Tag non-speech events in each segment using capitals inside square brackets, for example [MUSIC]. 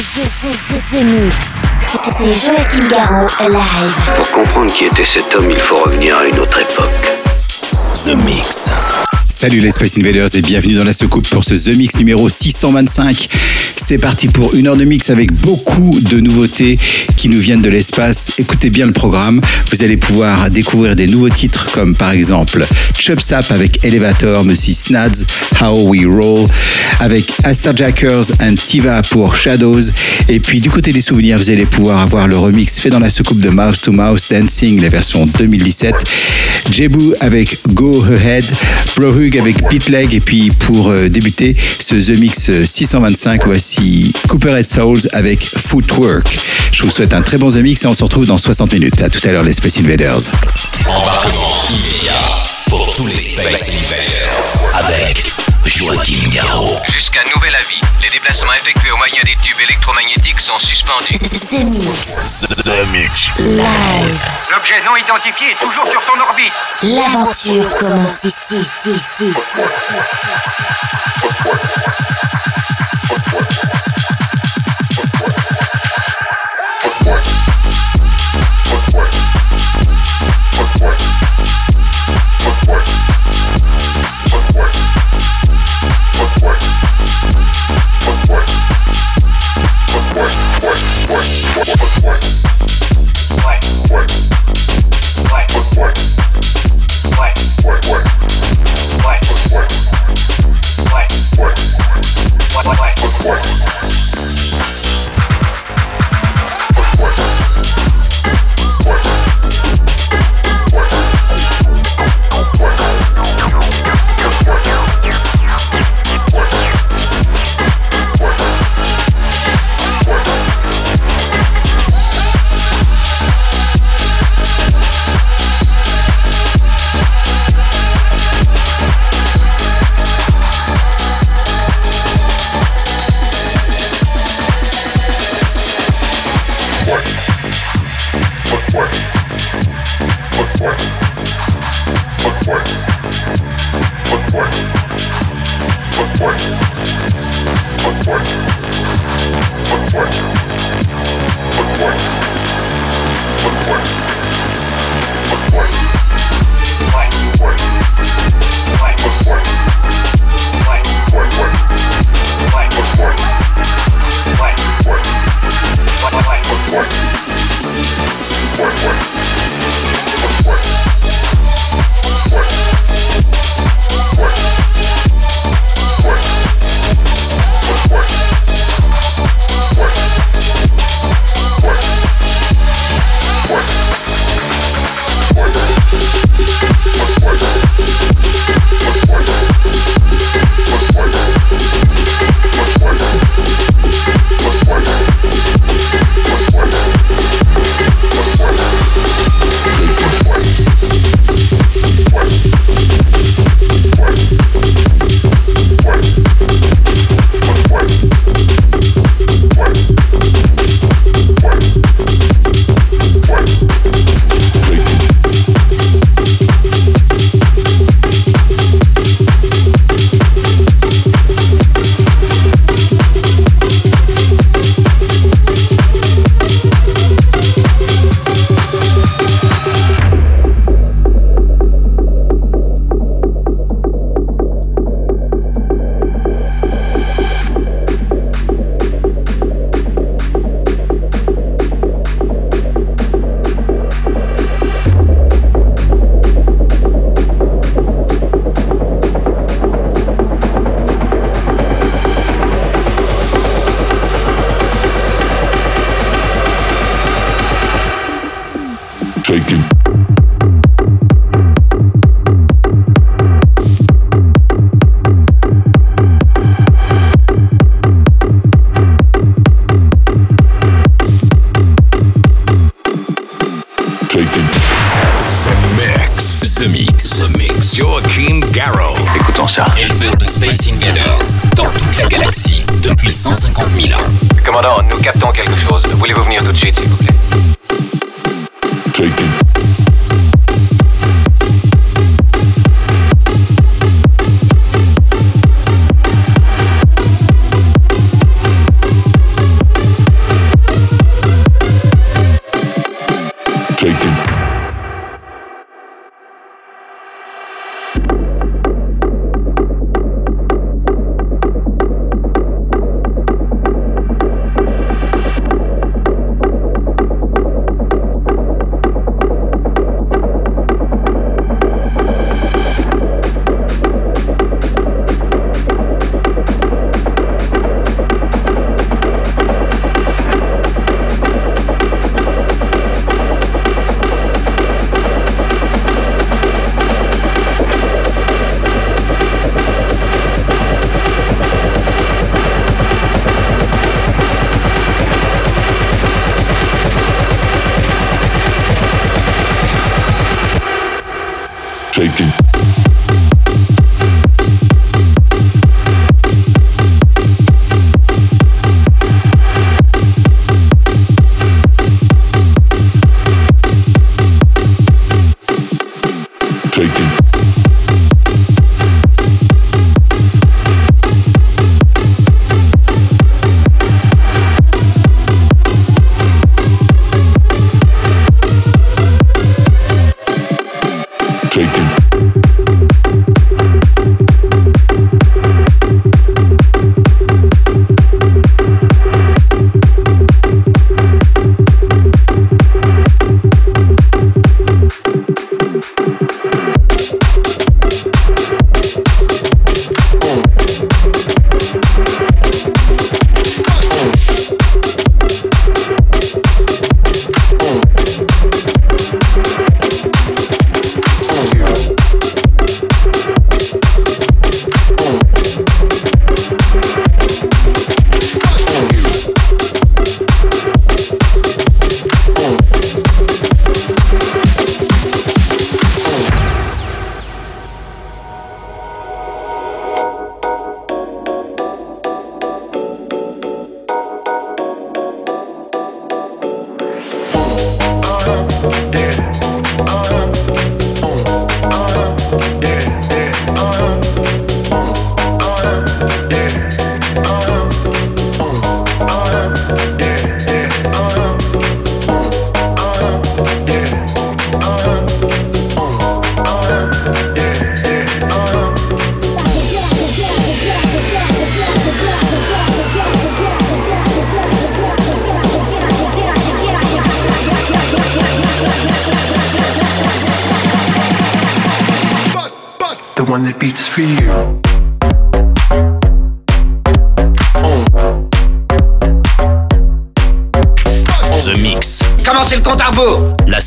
The, the, the, the Mix. C'est Joachim Garraud live. Pour comprendre qui était cet homme, il faut revenir à une autre époque. The Mix. Salut les Space Invaders et bienvenue dans la soucoupe pour ce The Mix numéro 625. C'est parti pour une heure de mix avec beaucoup de nouveautés qui nous viennent de l'espace. Écoutez bien le programme. Vous allez pouvoir découvrir des nouveaux titres comme par exemple Chop Sap avec Elevator, Monsieur Snads, How We Roll, avec Jackers and Tiva pour Shadows. Et puis du côté des souvenirs, vous allez pouvoir avoir le remix fait dans la soucoupe de Mouse to Mouse Dancing, la version 2017. Jebu avec Go Ahead, Avec Beatleg. Et puis pour euh, débuter ce The Mix 625, voici Cooperhead Souls avec Footwork. Je vous souhaite un très bon The Mix et on se retrouve dans 60 minutes. À tout à l'heure les Space Invaders. Embarquement immédiat pour tous les Space Invaders avec Garraud. Jusqu'à nouvel avis, les déplacements effectués au moyen des tubes électromagnétiques sont suspendus. The Mix. The Mix. Live. L'objet non identifié est toujours sur son orbite. L'aventure commence ici, ici, ici, ici,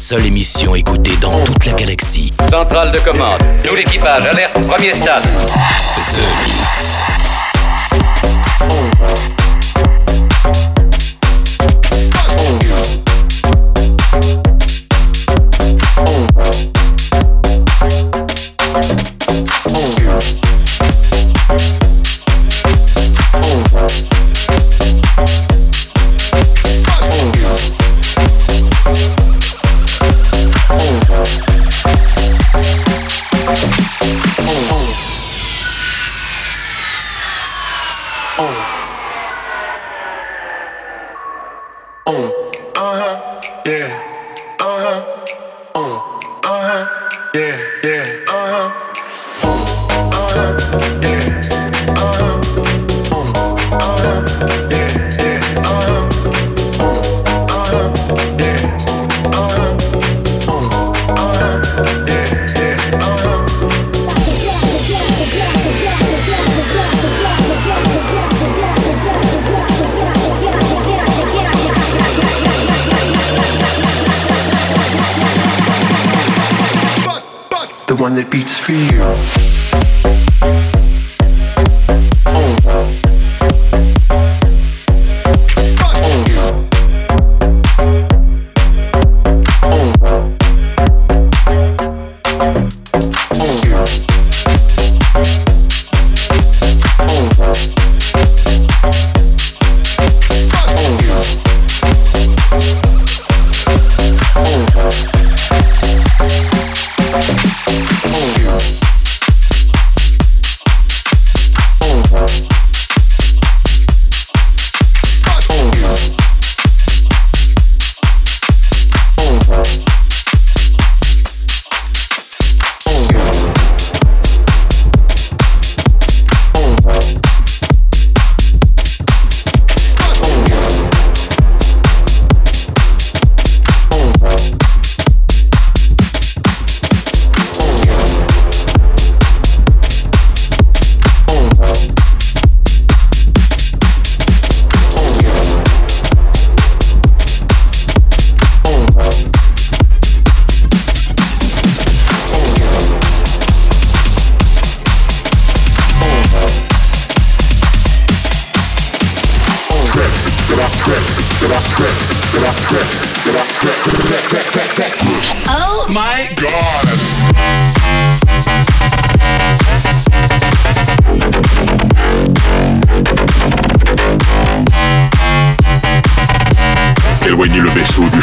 seule émission écoutée dans toute la galaxie. Centrale de commande. Nous l'équipage, alerte, premier stade. The Mix. one that beats for you.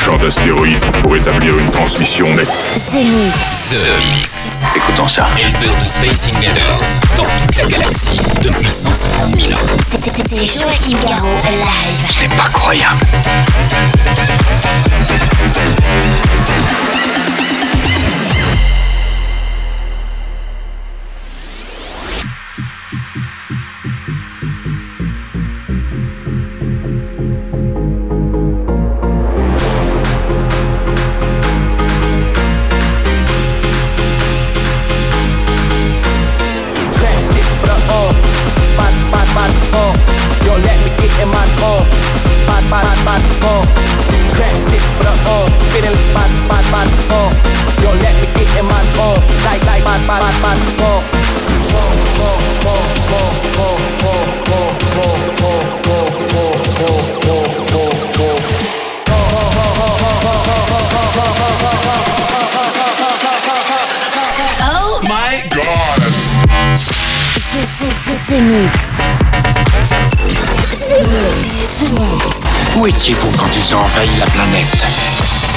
champ d'astéroïdes pour établir une transmission nette. The Mix. The Mix. Écoutons ça. Éleveur de Space Invaders dans toute la galaxie depuis 150 000 ans. C'est Joachim Garraud live. C'est pas croyable. Méfiez-vous quand ils ont envahi la planète?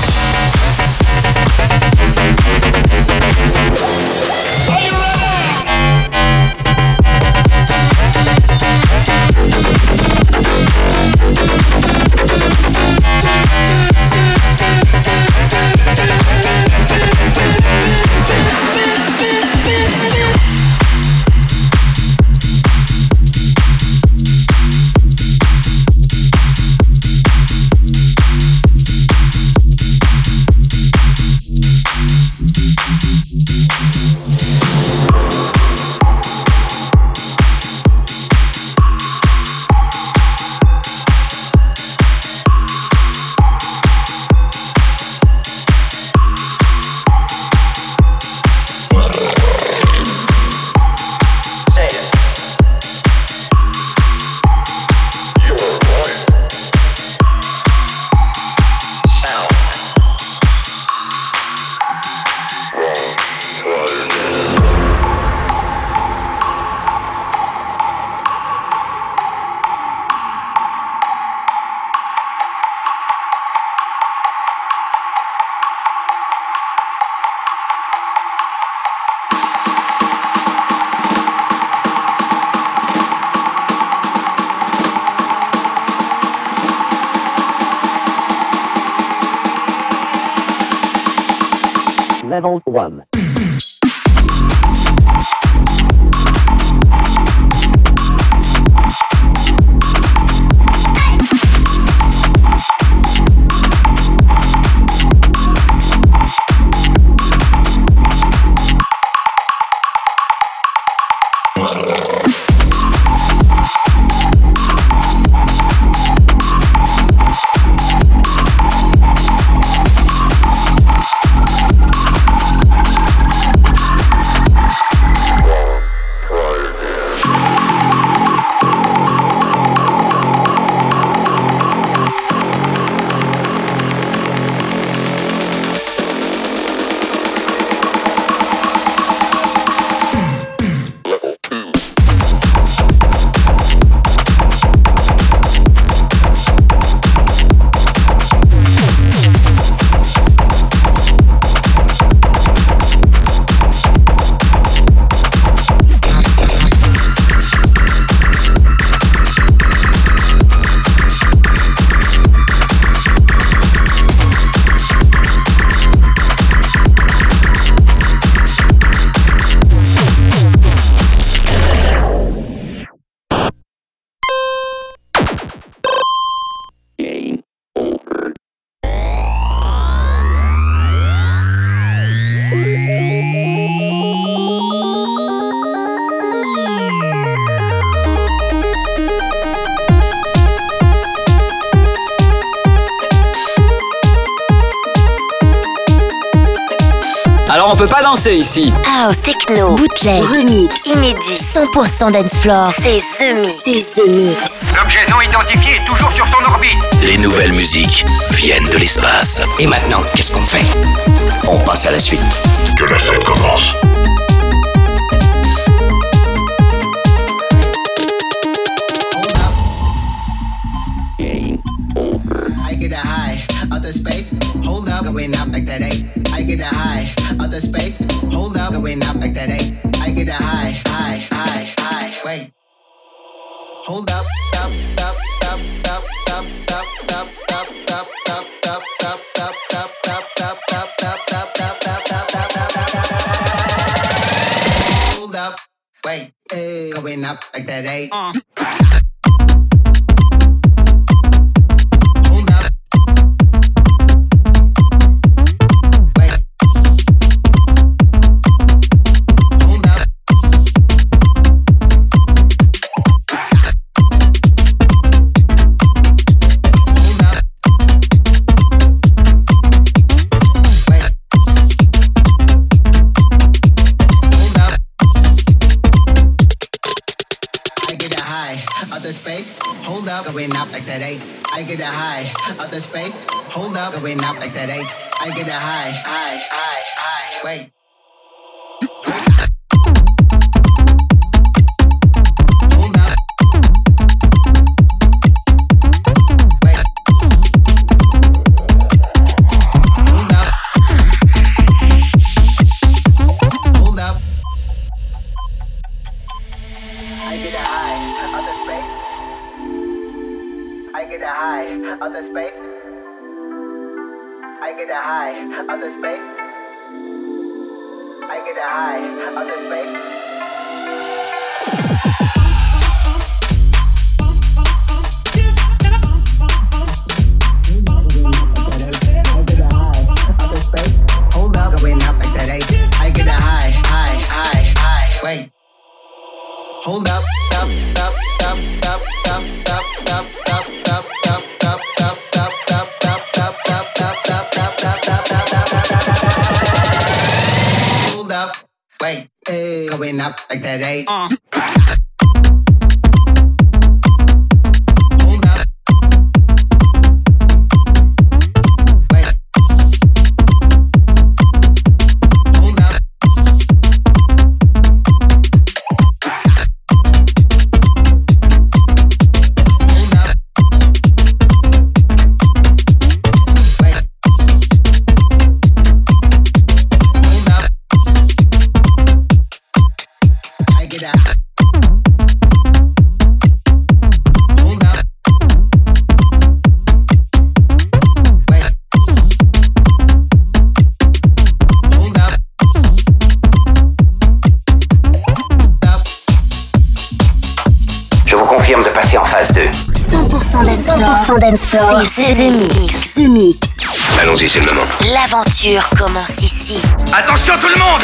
Danser ici. House, techno, bootleg, remix, inédit, 100% dance floor. C'est The Mix. C'est The Mix. L'objet non identifié est toujours sur son orbite. Les nouvelles musiques viennent de l'espace. Et maintenant, qu'est-ce qu'on fait? On passe à la suite. Que la fête commence. Uh, C'est The Mix. The Mix. Allons-y, c'est le moment. L'aventure commence ici. Attention tout le monde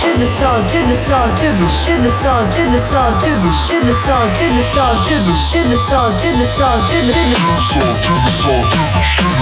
to the song, to the song, to the to the song, to the song, to the to the song, to the song, to the to the song, to the song, to the to the song, to the song, to the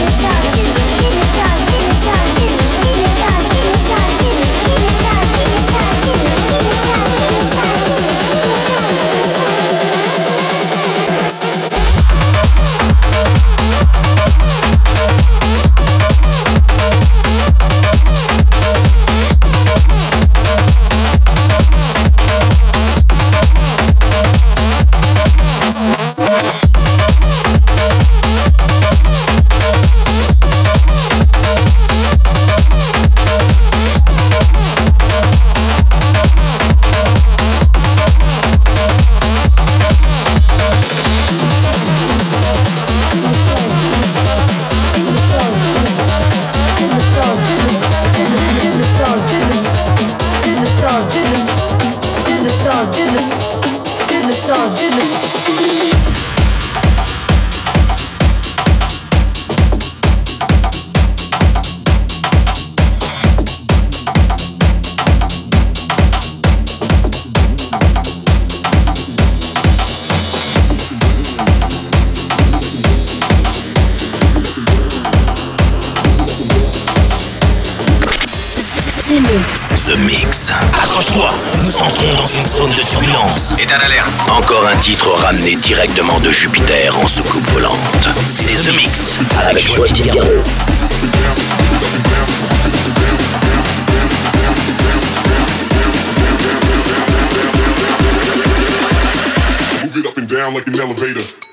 Thank you. The Mix. Accroche-toi, nous entrons dans une zone de turbulence. État d'alerte. Encore un titre ramené directement de Jupiter en soucoupe volante. C'est The Mix avec Joël Garou. Move down like an elevator.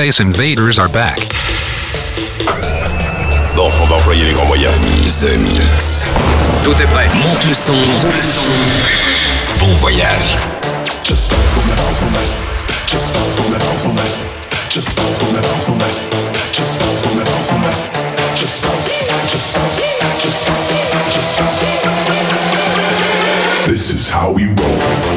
Space Invaders are back. Bon, on va employer les grands moyens. The Mix. Tout est prêt. Monte le son. Monte le son. Bon voyage. Just on house. Just on house. Just on house. Just on house. Just. Just. Just. Just. This is how we roll.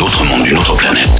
d'un autre monde, d'une autre planète.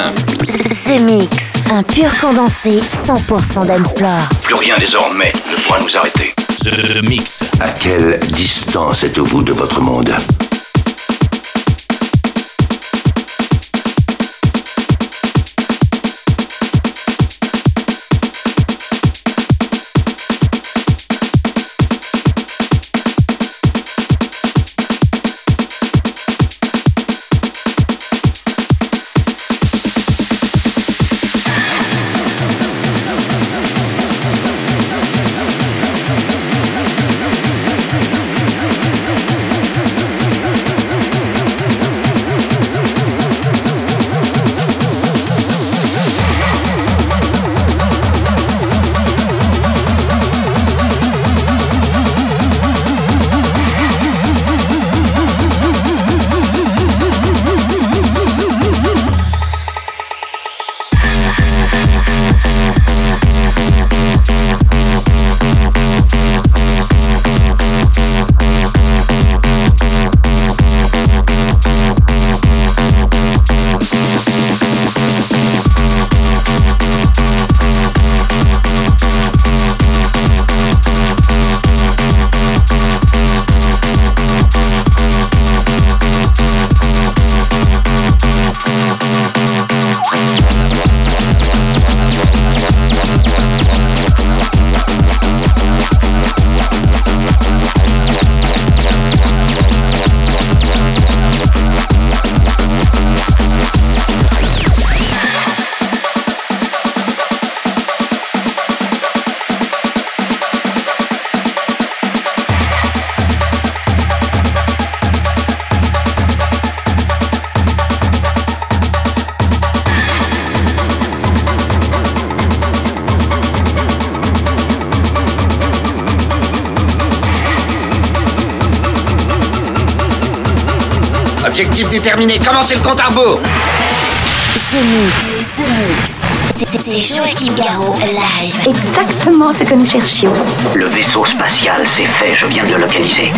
Plus. Ce mix, un pur condensé 100% d'Ensplore. Plus rien désormais ne pourra nous arrêter. The Mix. À quelle distance êtes-vous de votre monde? Commencez le compte à rebours The Mix, The Mix. C'est Joachim Garraud, live. Exactement ce que nous cherchions. Le vaisseau spatial, c'est fait, je viens de le localiser.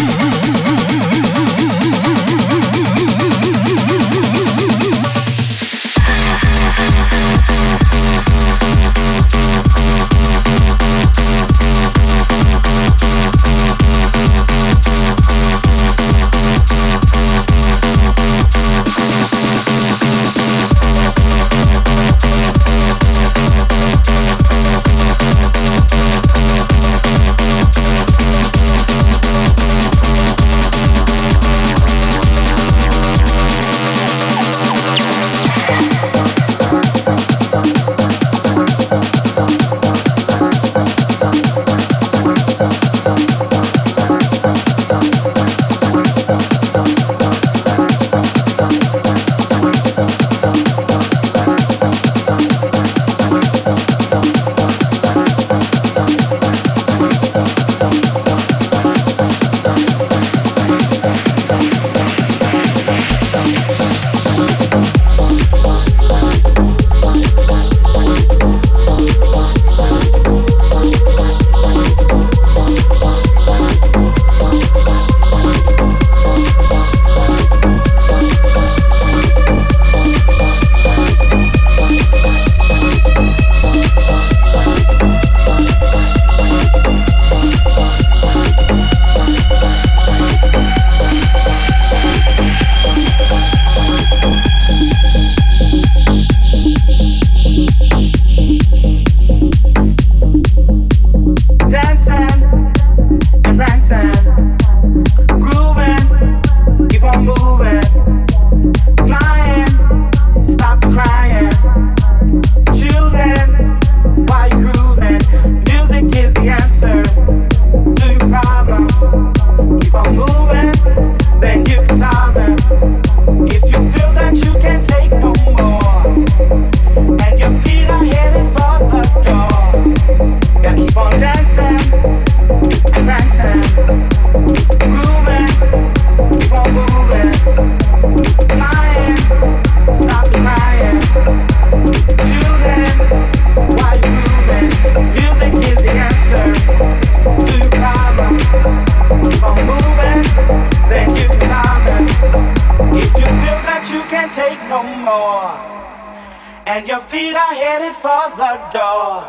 feet are headed for the door.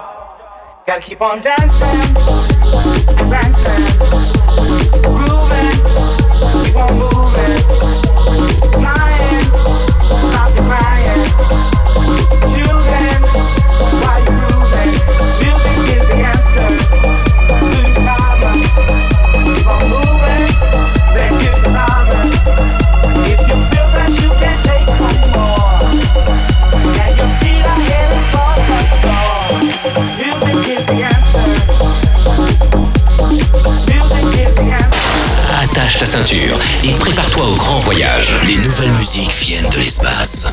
Gotta keep on dancing, dancing, grooving, keep on moving. attache ta ceinture et prépare-toi au grand voyage. Les nouvelles musiques viennent de l'espace.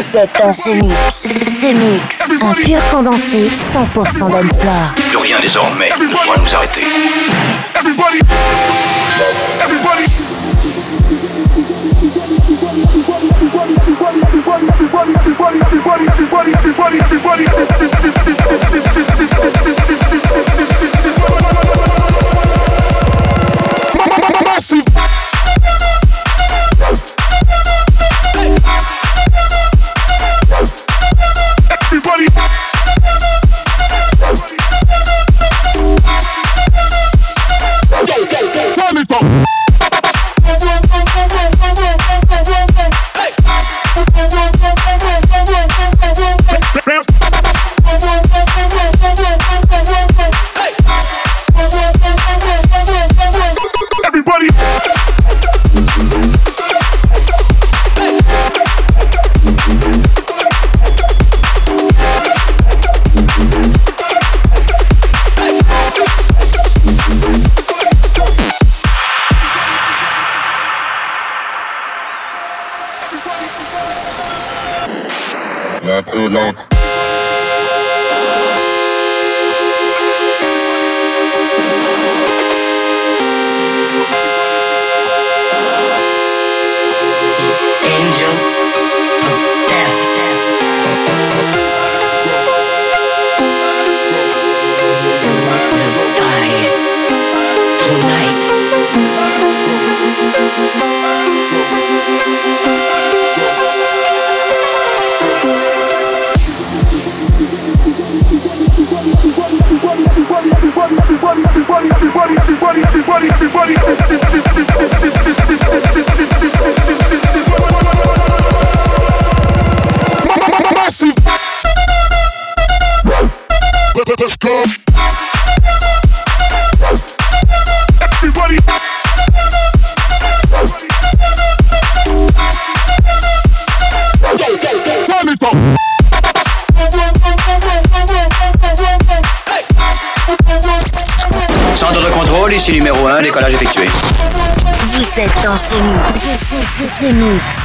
7 dans ce mix. Ce mix, un pur condensé 100% d'Ensplore. Plus rien désormais ne pourra nous arrêter. Everybody. Everybody. Massive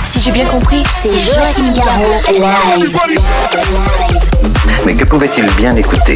Si j'ai bien compris, c'est Joachim Garraud live. Mais que pouvait-il bien écouter?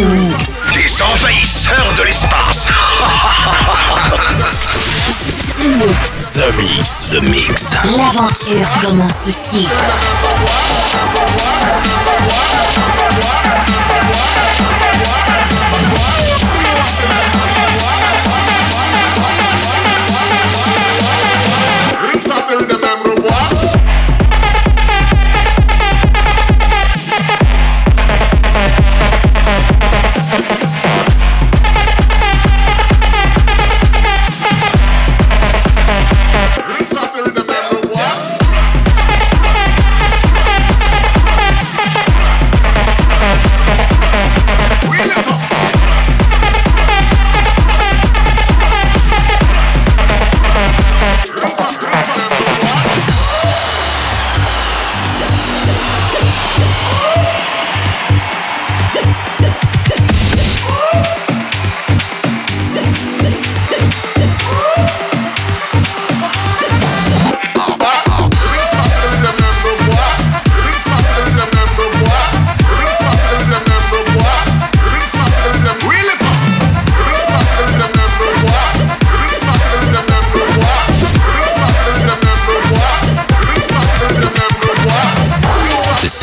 mix. Des envahisseurs de l'espace. [LAUGHS] The Mix. The Mix. Mix. L'aventure commence ici.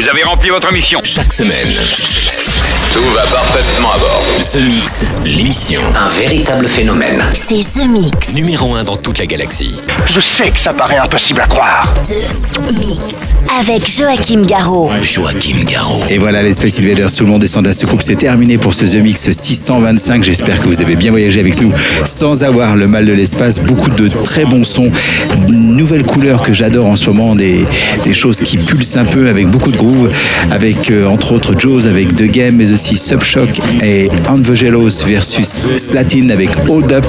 vous avez rempli votre mission. Chaque semaine, Tout va parfaitement à bord. The Mix, l'émission. Un véritable phénomène. C'est The Mix. Numéro 1 dans toute la galaxie. Je sais que ça paraît impossible à croire. The Mix. Avec Joachim Garraud. Joachim Garraud. Et voilà les Space Invaders, tout le monde descend à ce coupe, c'est terminé pour ce The Mix 625. J'espère que vous avez bien voyagé avec nous sans avoir le mal de l'espace. Beaucoup de très bons sons, nouvelles couleurs que j'adore en ce moment, des, des choses qui pulsent un peu avec beaucoup de groove, avec euh, entre autres Jaws avec The Game, mais aussi Subshock et Anvogelos versus Slatin avec Hold Up.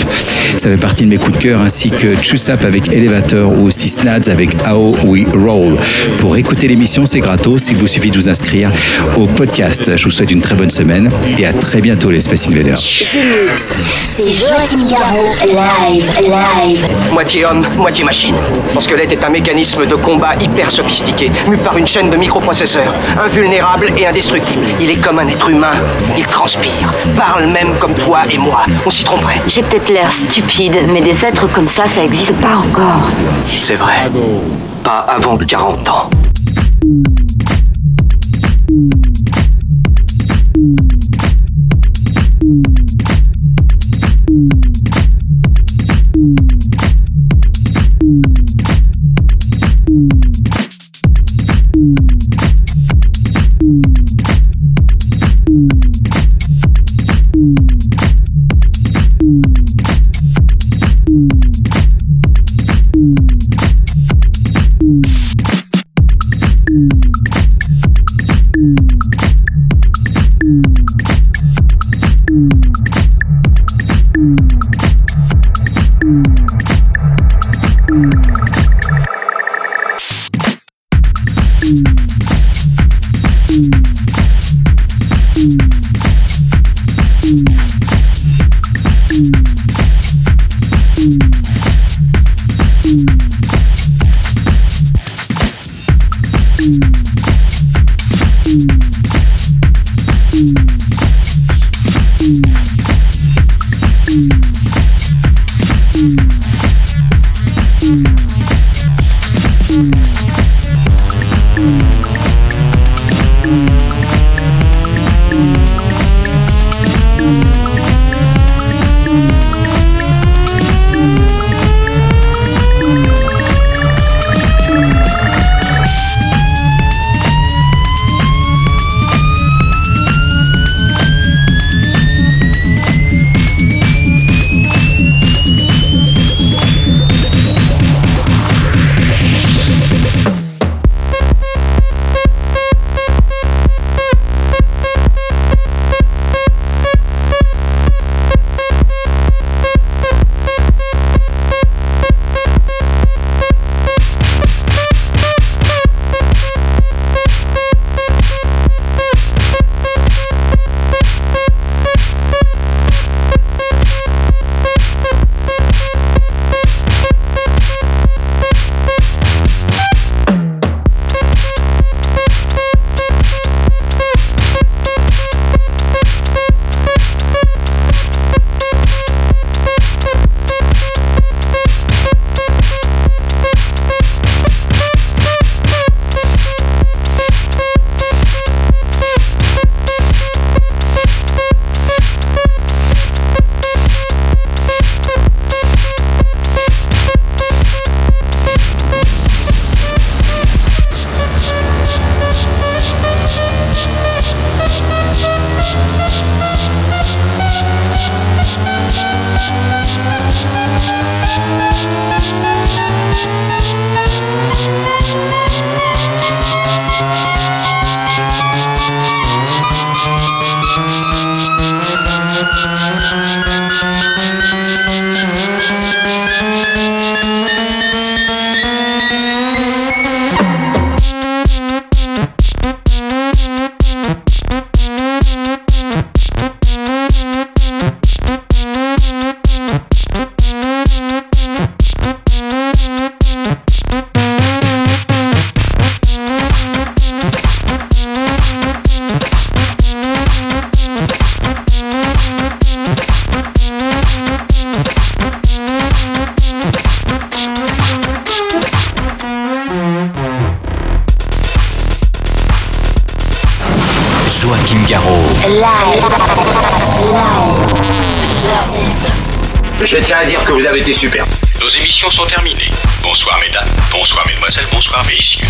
Ça fait partie de mes coups de cœur, ainsi que Chusap avec Elevator ou aussi Snads avec How We Roll. Pour écouter l'émission, c'est gratos. Il vous suffit de vous inscrire au podcast. Je vous souhaite une très bonne semaine et à très bientôt les Space Invaders. C'est Joachim Garraud. Live, live. Moitié homme, moitié machine. Son squelette est un mécanisme de combat hyper sophistiqué, mu par une chaîne de microprocesseurs, invulnérable et indestructible. Il est comme un être humain, il transpire, parle même comme toi et moi. On s'y tromperait. J'ai peut-être l'air stupide, mais des êtres comme ça, ça existe pas encore. C'est vrai. Pas avant 40 ans.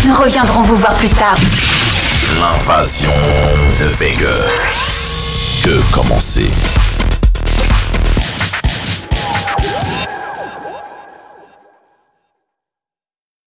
Nous reviendrons vous voir plus tard. L'invasion de Vega. Que commencer?